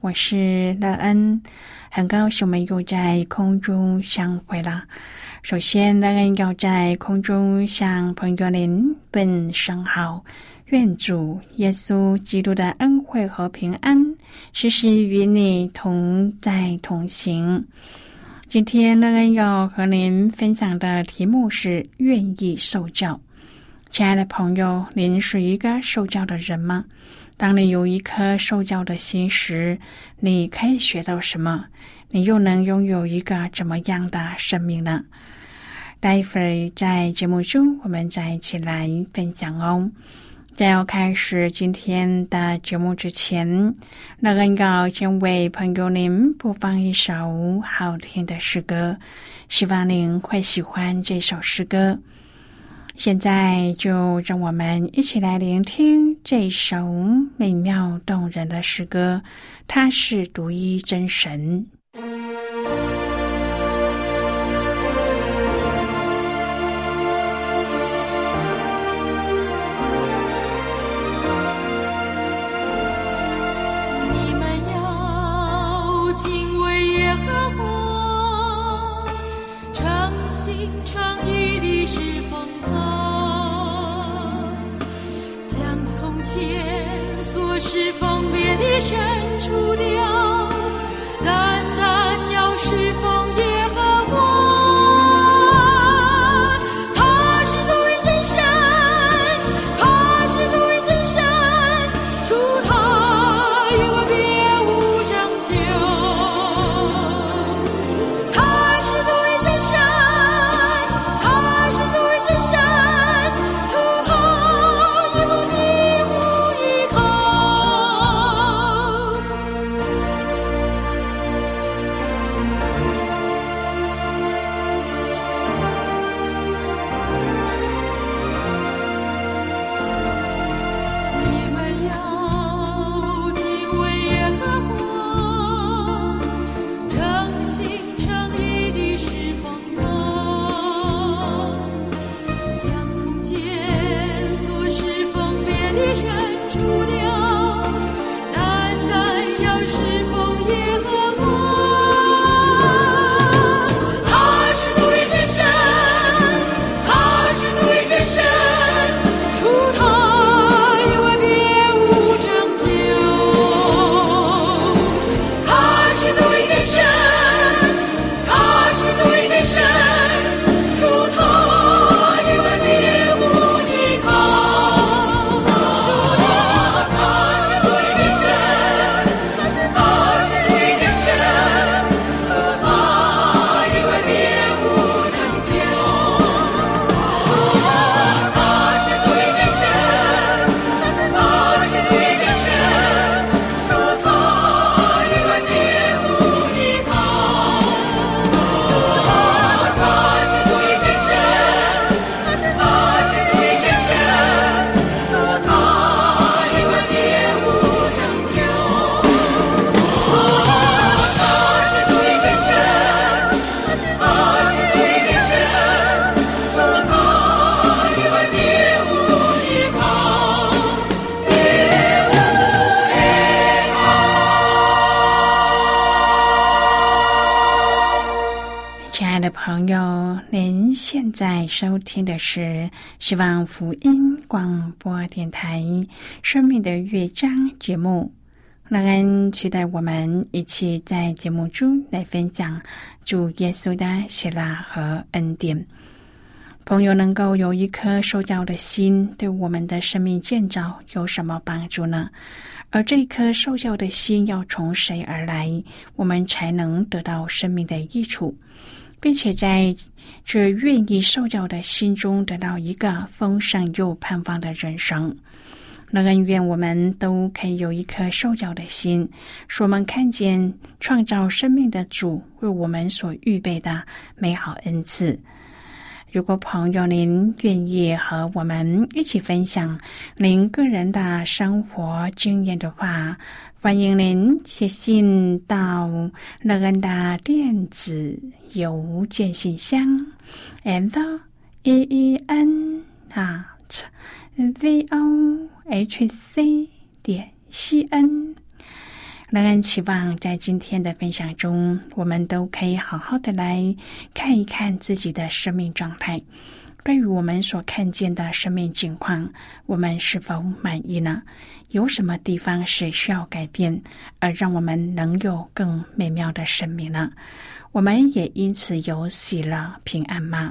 我是乐恩。很高兴我们又在空中相会了。首先，当然要在空中向朋友您问声好，愿主耶稣基督的恩惠和平安时时与你同在同行。今天，乐恩要和您分享的题目是“愿意受教”。亲爱的朋友，您是一个受教的人吗？当你有一颗受教的心时，你可以学到什么？你又能拥有一个怎么样的生命呢？待会儿在节目中，我们再一起来分享哦。在要开始今天的节目之前，那个要先为朋友您播放一首好听的诗歌，希望您会喜欢这首诗歌。现在就让我们一起来聆听这首美妙动人的诗歌。它是独一真神。您现在收听的是希望福音广播电台《生命的乐章》节目，让人期待我们一起在节目中来分享主耶稣的喜乐和恩典。朋友能够有一颗受教的心，对我们的生命建造有什么帮助呢？而这颗受教的心要从谁而来，我们才能得到生命的益处，并且在这愿意受教的心中得到一个丰盛又盼望的人生。那恩愿我们都可以有一颗受教的心，使我们看见创造生命的主为我们所预备的美好恩赐。如果朋友您愿意和我们一起分享您个人的生活经验的话，欢迎您写信到乐恩的电子邮件信箱，and e e n at v o h c 点 c n。乐恩期望在今天的分享中，我们都可以好好的来看一看自己的生命状态。对于我们所看见的生命境况，我们是否满意呢？有什么地方是需要改变，而让我们能有更美妙的生命呢？我们也因此有喜乐平安吗？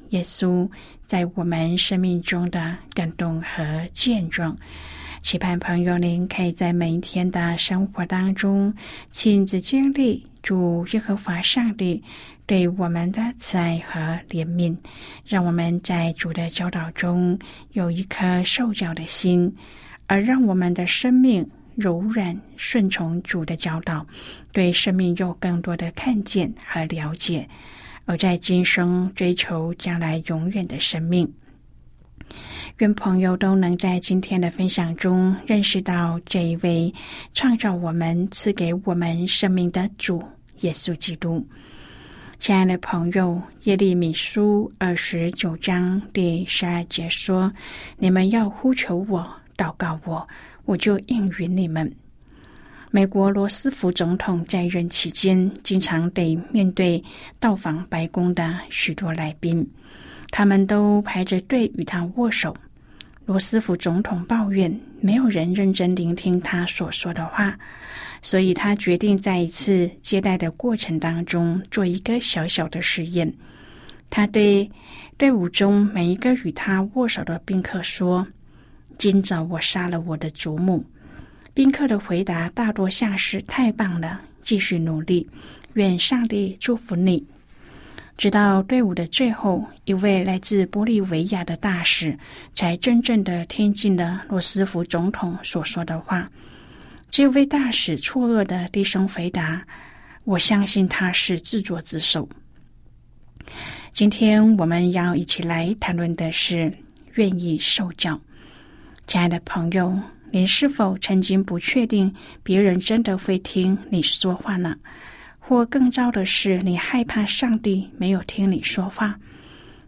耶稣在我们生命中的感动和见证。期盼朋友，您可以在每一天的生活当中亲自经历主耶和华上帝对我们的慈爱和怜悯，让我们在主的教导中有一颗受教的心，而让我们的生命柔软顺从主的教导，对生命有更多的看见和了解，而在今生追求将来永远的生命。愿朋友都能在今天的分享中认识到这一位创造我们、赐给我们生命的主耶稣基督。亲爱的朋友，耶利米书二十九章第十二节说：“你们要呼求我、祷告我，我就应允你们。”美国罗斯福总统在任期间，经常得面对到访白宫的许多来宾。他们都排着队与他握手。罗斯福总统抱怨，没有人认真聆听他所说的话，所以他决定在一次接待的过程当中做一个小小的实验。他对队伍中每一个与他握手的宾客说：“今早我杀了我的祖母。”宾客的回答大多像是：“太棒了，继续努力，愿上帝祝福你。”直到队伍的最后一位来自玻利维亚的大使，才真正的听进了罗斯福总统所说的话。这位大使错愕的低声回答：“我相信他是自作自受。”今天我们要一起来谈论的是愿意受教。亲爱的朋友，您是否曾经不确定别人真的会听你说话呢？或更糟的是，你害怕上帝没有听你说话。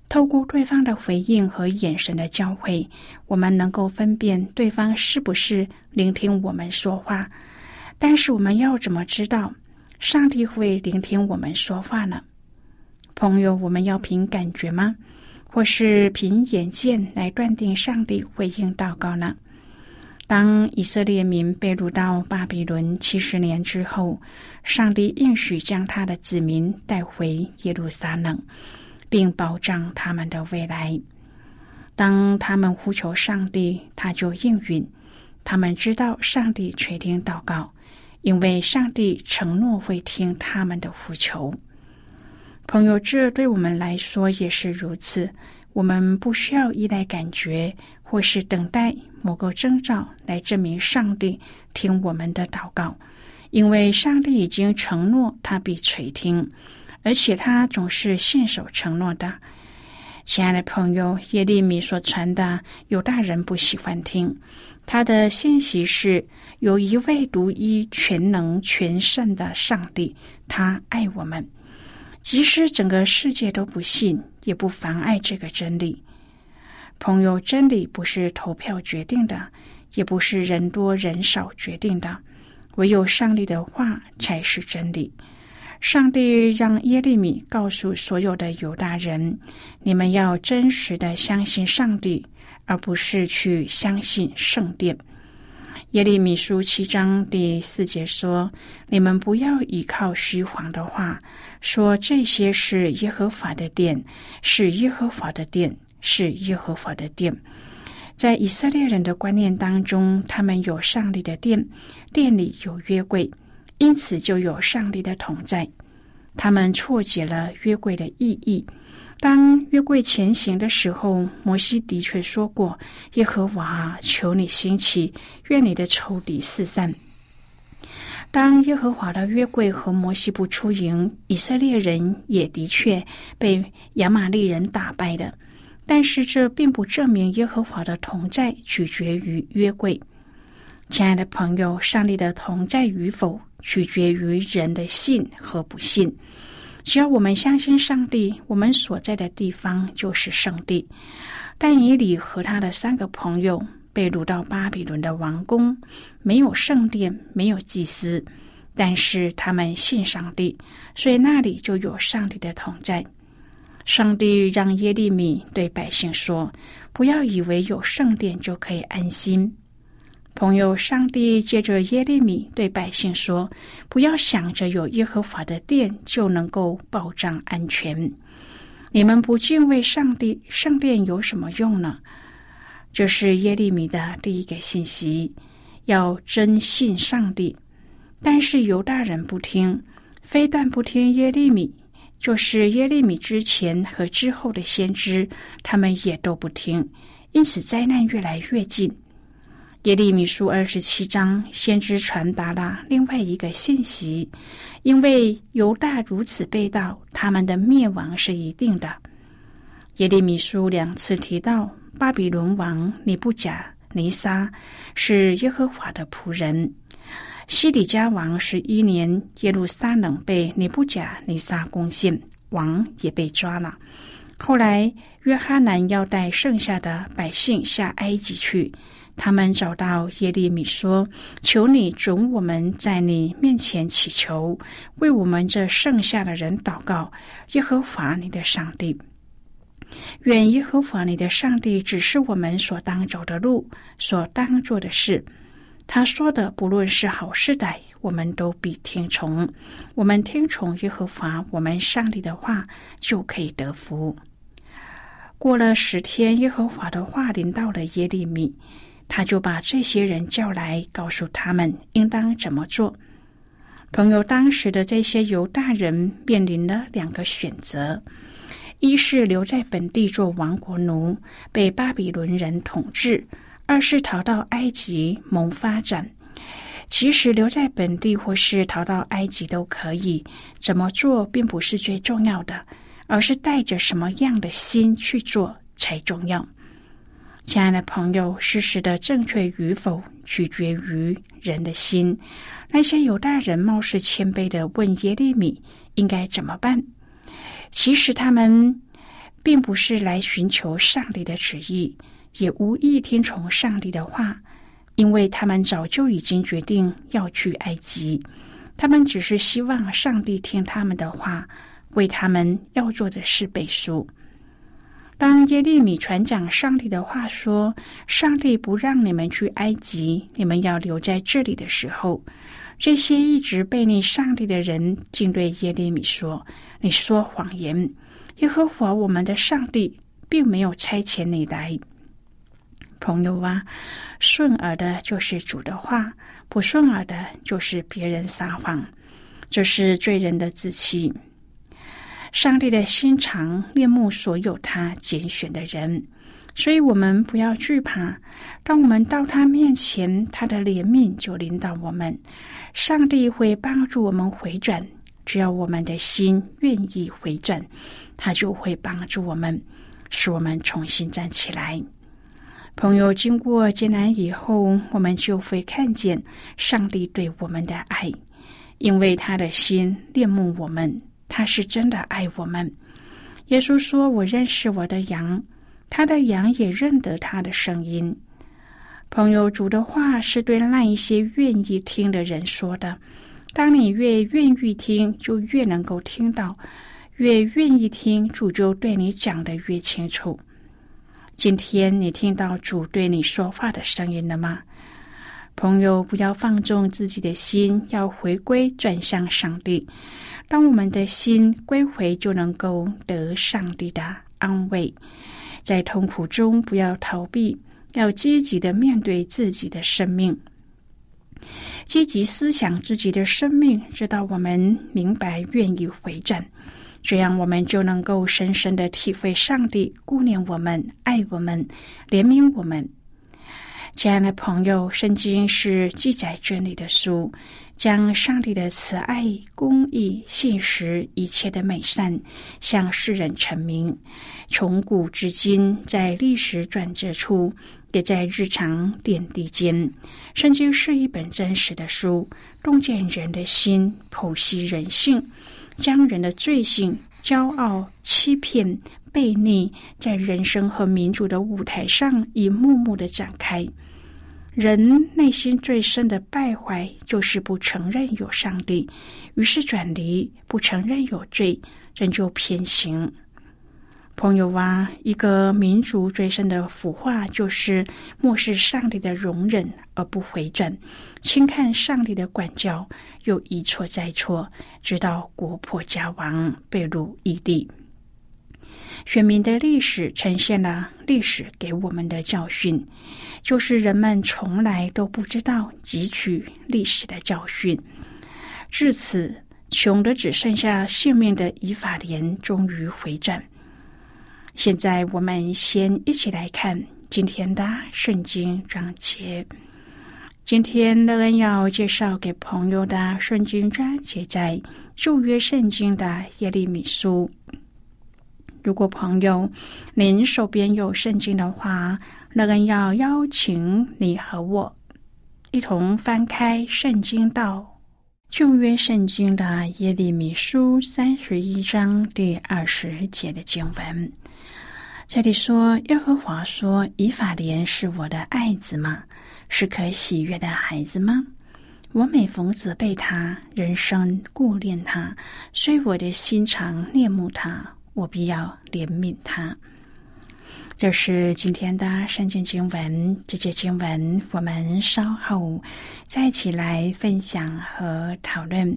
透过对方的回应和眼神的交汇，我们能够分辨对方是不是聆听我们说话。但是，我们要怎么知道上帝会聆听我们说话呢？朋友，我们要凭感觉吗？或是凭眼见来断定上帝回应祷告呢？当以色列民被掳到巴比伦七十年之后，上帝应许将他的子民带回耶路撒冷，并保障他们的未来。当他们呼求上帝，他就应允。他们知道上帝垂听祷告，因为上帝承诺会听他们的呼求。朋友，这对我们来说也是如此。我们不需要依赖感觉，或是等待。某个征兆来证明上帝听我们的祷告，因为上帝已经承诺他必垂听，而且他总是信守承诺的。亲爱的朋友，耶利米所传的，有大人不喜欢听。他的信息是：有一位独一、全能、全善的上帝，他爱我们，即使整个世界都不信，也不妨碍这个真理。朋友，真理不是投票决定的，也不是人多人少决定的，唯有上帝的话才是真理。上帝让耶利米告诉所有的犹大人：“你们要真实的相信上帝，而不是去相信圣殿。”耶利米书七章第四节说：“你们不要依靠虚谎的话，说这些是耶和华的殿，是耶和华的殿，是耶和华的殿。”在以色列人的观念当中，他们有上帝的殿，殿里有约柜。因此，就有上帝的同在。他们错解了约柜的意义。当约柜前行的时候，摩西的确说过：“耶和华，求你兴起，愿你的仇敌四散。”当耶和华的约柜和摩西不出营，以色列人也的确被亚玛利人打败的。但是，这并不证明耶和华的同在取决于约柜。亲爱的朋友，上帝的同在与否？取决于人的信和不信。只要我们相信上帝，我们所在的地方就是圣地。但以理和他的三个朋友被掳到巴比伦的王宫，没有圣殿，没有祭司，但是他们信上帝，所以那里就有上帝的同在。上帝让耶利米对百姓说：“不要以为有圣殿就可以安心。”朋友，上帝借着耶利米对百姓说：“不要想着有耶和华的殿就能够保障安全。你们不敬畏上帝，圣殿有什么用呢？”这是耶利米的第一个信息：要真信上帝。但是犹大人不听，非但不听耶利米，就是耶利米之前和之后的先知，他们也都不听。因此，灾难越来越近。耶利米书二十七章，先知传达了另外一个信息：因为犹大如此被盗，他们的灭亡是一定的。耶利米书两次提到巴比伦王尼布甲尼撒是耶和华的仆人。西底家王十一年，耶路撒冷被尼布甲尼撒攻陷，王也被抓了。后来约哈南要带剩下的百姓下埃及去。他们找到耶利米说：“求你准我们在你面前祈求，为我们这剩下的人祷告。耶和华你的上帝，愿耶和华你的上帝指示我们所当走的路，所当做的事。他说的，不论是好是歹，我们都必听从。我们听从耶和华我们上帝的话，就可以得福。”过了十天，耶和华的话临到了耶利米。他就把这些人叫来，告诉他们应当怎么做。朋友，当时的这些犹大人面临了两个选择：一是留在本地做亡国奴，被巴比伦人统治；二是逃到埃及谋发展。其实留在本地或是逃到埃及都可以，怎么做并不是最重要的，而是带着什么样的心去做才重要。亲爱的朋友，事实的正确与否取决于人的心。那些犹大人貌似谦卑的问耶利米应该怎么办，其实他们并不是来寻求上帝的旨意，也无意听从上帝的话，因为他们早就已经决定要去埃及。他们只是希望上帝听他们的话，为他们要做的事背书。当耶利米传讲上帝的话，说：“上帝不让你们去埃及，你们要留在这里的时候，这些一直背逆上帝的人竟对耶利米说：‘你说谎言！耶和华我们的上帝并没有差遣你来。’朋友啊，顺耳的就是主的话，不顺耳的就是别人撒谎，这是罪人的自欺。”上帝的心肠恋慕所有他拣选的人，所以我们不要惧怕。当我们到他面前，他的怜悯就领导我们。上帝会帮助我们回转，只要我们的心愿意回转，他就会帮助我们。使我们重新站起来。朋友，经过艰难以后，我们就会看见上帝对我们的爱，因为他的心恋慕我们，他是真的爱我们。耶稣说：“我认识我的羊，他的羊也认得他的声音。”朋友，主的话是对那一些愿意听的人说的。当你越愿意听，就越能够听到；越愿意听，主就对你讲的越清楚。今天你听到主对你说话的声音了吗？朋友，不要放纵自己的心，要回归转向上帝。当我们的心归回，就能够得上帝的安慰。在痛苦中，不要逃避。要积极的面对自己的生命，积极思想自己的生命，直到我们明白、愿意回转，这样我们就能够深深的体会上帝顾念我们、爱我们、怜悯我们。亲爱的朋友，圣经是记载真理的书。将上帝的慈爱、公义、信实一切的美善向世人陈明。从古至今，在历史转折处，也在日常点滴间，圣经是一本真实的书，洞见人的心，剖析人性，将人的罪性、骄傲、欺骗、悖逆，在人生和民主的舞台上一幕幕的展开。人内心最深的败坏，就是不承认有上帝，于是转离；不承认有罪，人就偏行。朋友啊，一个民族最深的腐化，就是漠视上帝的容忍而不回转，轻看上帝的管教，又一错再错，直到国破家亡，被掳异地。选民的历史呈现了历史给我们的教训，就是人们从来都不知道汲取历史的教训。至此，穷的只剩下性命的以法莲终于回转。现在，我们先一起来看今天的圣经章节。今天乐恩要介绍给朋友的圣经章节，在旧约圣经的耶利米书。如果朋友您手边有圣经的话，乐恩要邀请你和我一同翻开圣经到旧约圣经的耶利米书三十一章第二十节的经文。这里说：“耶和华说，以法莲是我的爱子吗？是可喜悦的孩子吗？我每逢责备他，人生顾念他，所以我的心肠念慕他。”我必要怜悯他。这是今天的圣经经文，这节经文我们稍后再一起来分享和讨论。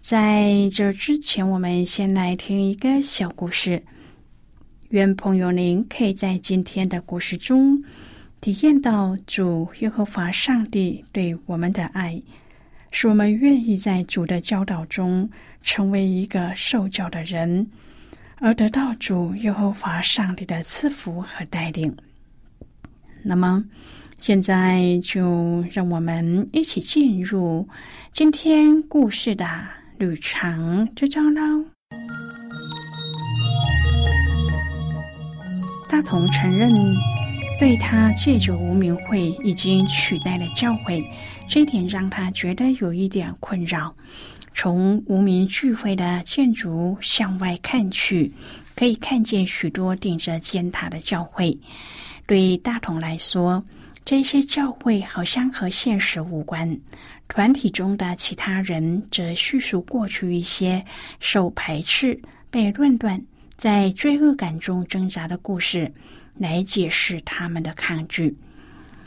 在这之前，我们先来听一个小故事。愿朋友您可以在今天的故事中体验到主耶和华上帝对我们的爱，使我们愿意在主的教导中成为一个受教的人。而得到主耶和华上帝的赐福和带领。那么，现在就让我们一起进入今天故事的旅程之中喽。大同承认，对他戒酒无名会已经取代了教会，这点让他觉得有一点困扰。从无名聚会的建筑向外看去，可以看见许多顶着尖塔的教会。对大同来说，这些教会好像和现实无关。团体中的其他人则叙述过去一些受排斥、被论断、在罪恶感中挣扎的故事，来解释他们的抗拒。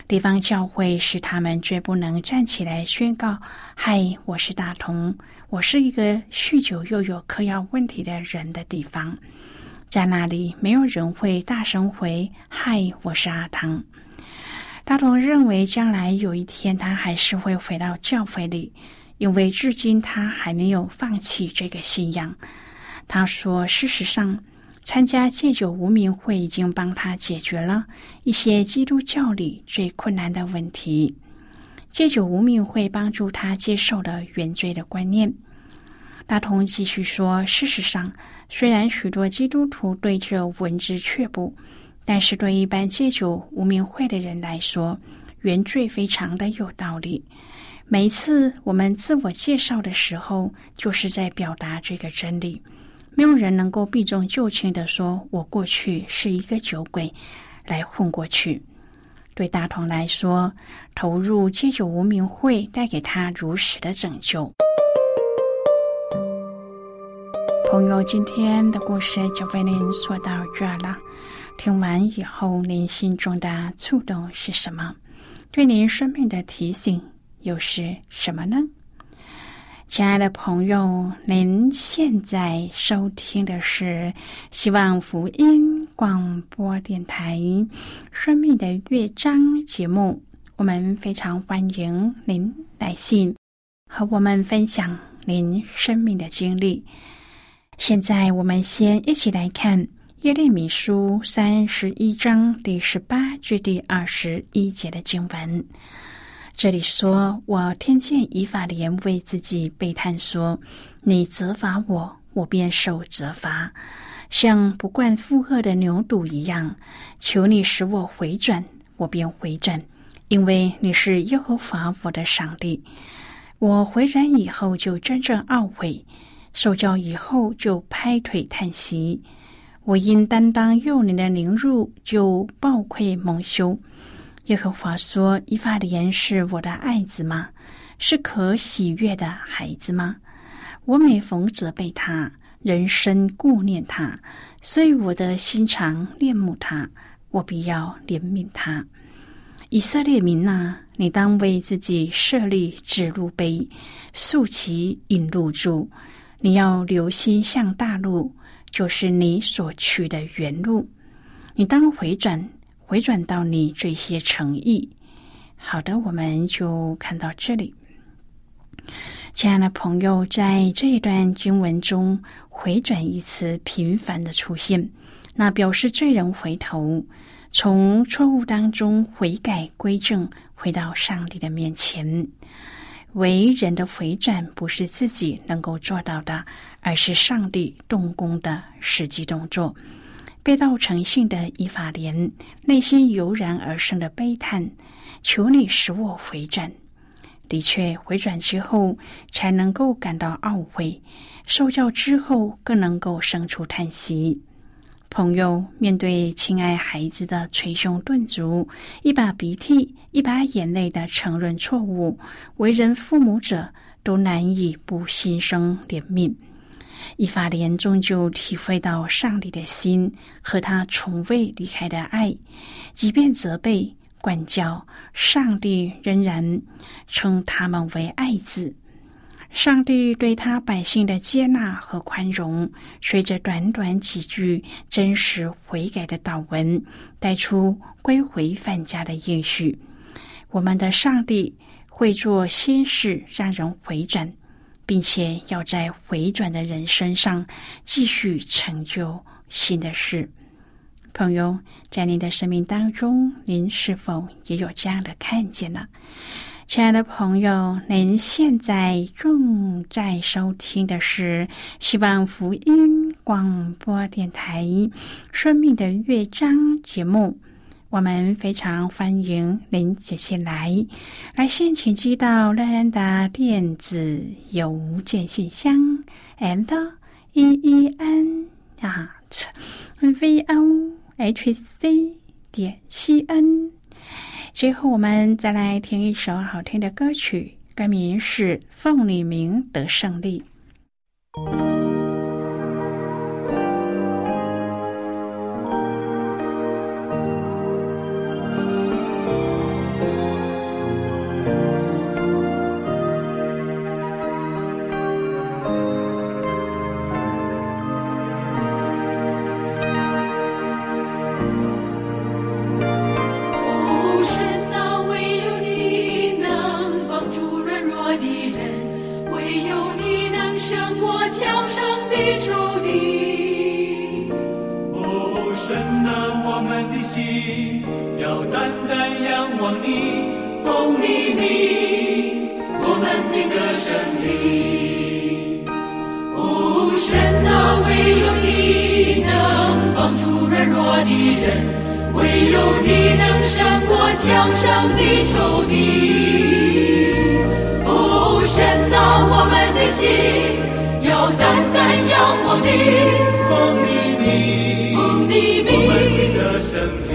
地方教会是他们绝不能站起来宣告：“嗨，我是大同，我是一个酗酒又有嗑药问题的人”的地方。在那里，没有人会大声回：“嗨，我是阿唐。”大同认为，将来有一天他还是会回到教会里，因为至今他还没有放弃这个信仰。他说：“事实上。”参加戒酒无名会已经帮他解决了一些基督教里最困难的问题。戒酒无名会帮助他接受了原罪的观念。大同继续说：“事实上，虽然许多基督徒对这闻之却步，但是对一般戒酒无名会的人来说，原罪非常的有道理。每一次我们自我介绍的时候，就是在表达这个真理。没有人能够避重就轻的说我过去是一个酒鬼，来混过去。对大同来说，投入戒酒无名会带给他如实的拯救。”朋友，今天的故事就为您说到这儿了。听完以后，您心中的触动是什么？对您生命的提醒又是什么呢？亲爱的朋友，您现在收听的是希望福音广播电台《生命的乐章》节目。我们非常欢迎您来信和我们分享您生命的经历。现在我们先一起来看耶利米书三十一章第十八至第二十一节的经文。这里说：“我听见以法莲为自己悲叹说：‘你责罚我，我便受责罚，像不惯负荷的牛犊一样。求你使我回转，我便回转，因为你是耶和华我的上帝。我回转以后，就真正懊悔。’”受教以后，就拍腿叹息。我因担当幼年的凌辱，就暴愧蒙羞。耶和华说：“以法莲是我的爱子吗？是可喜悦的孩子吗？我每逢责备他，人生顾念他，所以我的心肠恋慕他，我必要怜悯他。以色列民呐，你当为自己设立指路碑，竖起引路柱。”你要留心向大路，就是你所去的原路。你当回转，回转到你这些诚意。好的，我们就看到这里。亲爱的朋友，在这一段经文中，“回转”一词频繁的出现，那表示罪人回头，从错误当中悔改归正，回到上帝的面前。为人的回转不是自己能够做到的，而是上帝动工的实际动作。被道成性的以法莲内心油然而生的悲叹：“求你使我回转。”的确，回转之后才能够感到懊悔；受教之后更能够生出叹息。朋友面对亲爱孩子的捶胸顿足，一把鼻涕一把眼泪的承认错误，为人父母者都难以不心生怜悯。一法莲终究体会到上帝的心和他从未离开的爱，即便责备管教，上帝仍然称他们为爱子。上帝对他百姓的接纳和宽容，随着短短几句真实悔改的祷文，带出归回范家的应许。我们的上帝会做新事，让人回转，并且要在回转的人身上继续成就新的事。朋友，在您的生命当中，您是否也有这样的看见呢？亲爱的朋友，您现在正在收听的是希望福音广播电台《生命的乐章》节目。我们非常欢迎您接下来来信，请寄到乐安的电子邮件信箱：and e e n at v o h c 点 c n。最后，我们再来听一首好听的歌曲，歌名是《凤里明得胜利》。心要单单仰望你，风靡靡，我们赢得胜利。哦，神啊，唯有你能帮助软弱的人，唯有你能胜过强盛的仇敌。哦，神啊，我们的心要单单仰望你，风靡靡，风靡靡。我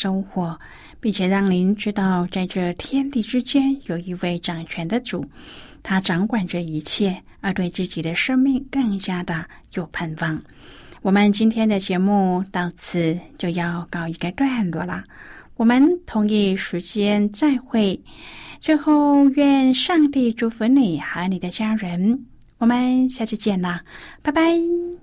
收获，并且让您知道，在这天地之间有一位掌权的主，他掌管着一切，而对自己的生命更加的有盼望。我们今天的节目到此就要告一个段落了，我们同一时间再会。最后，愿上帝祝福你和你的家人。我们下次见啦，拜拜。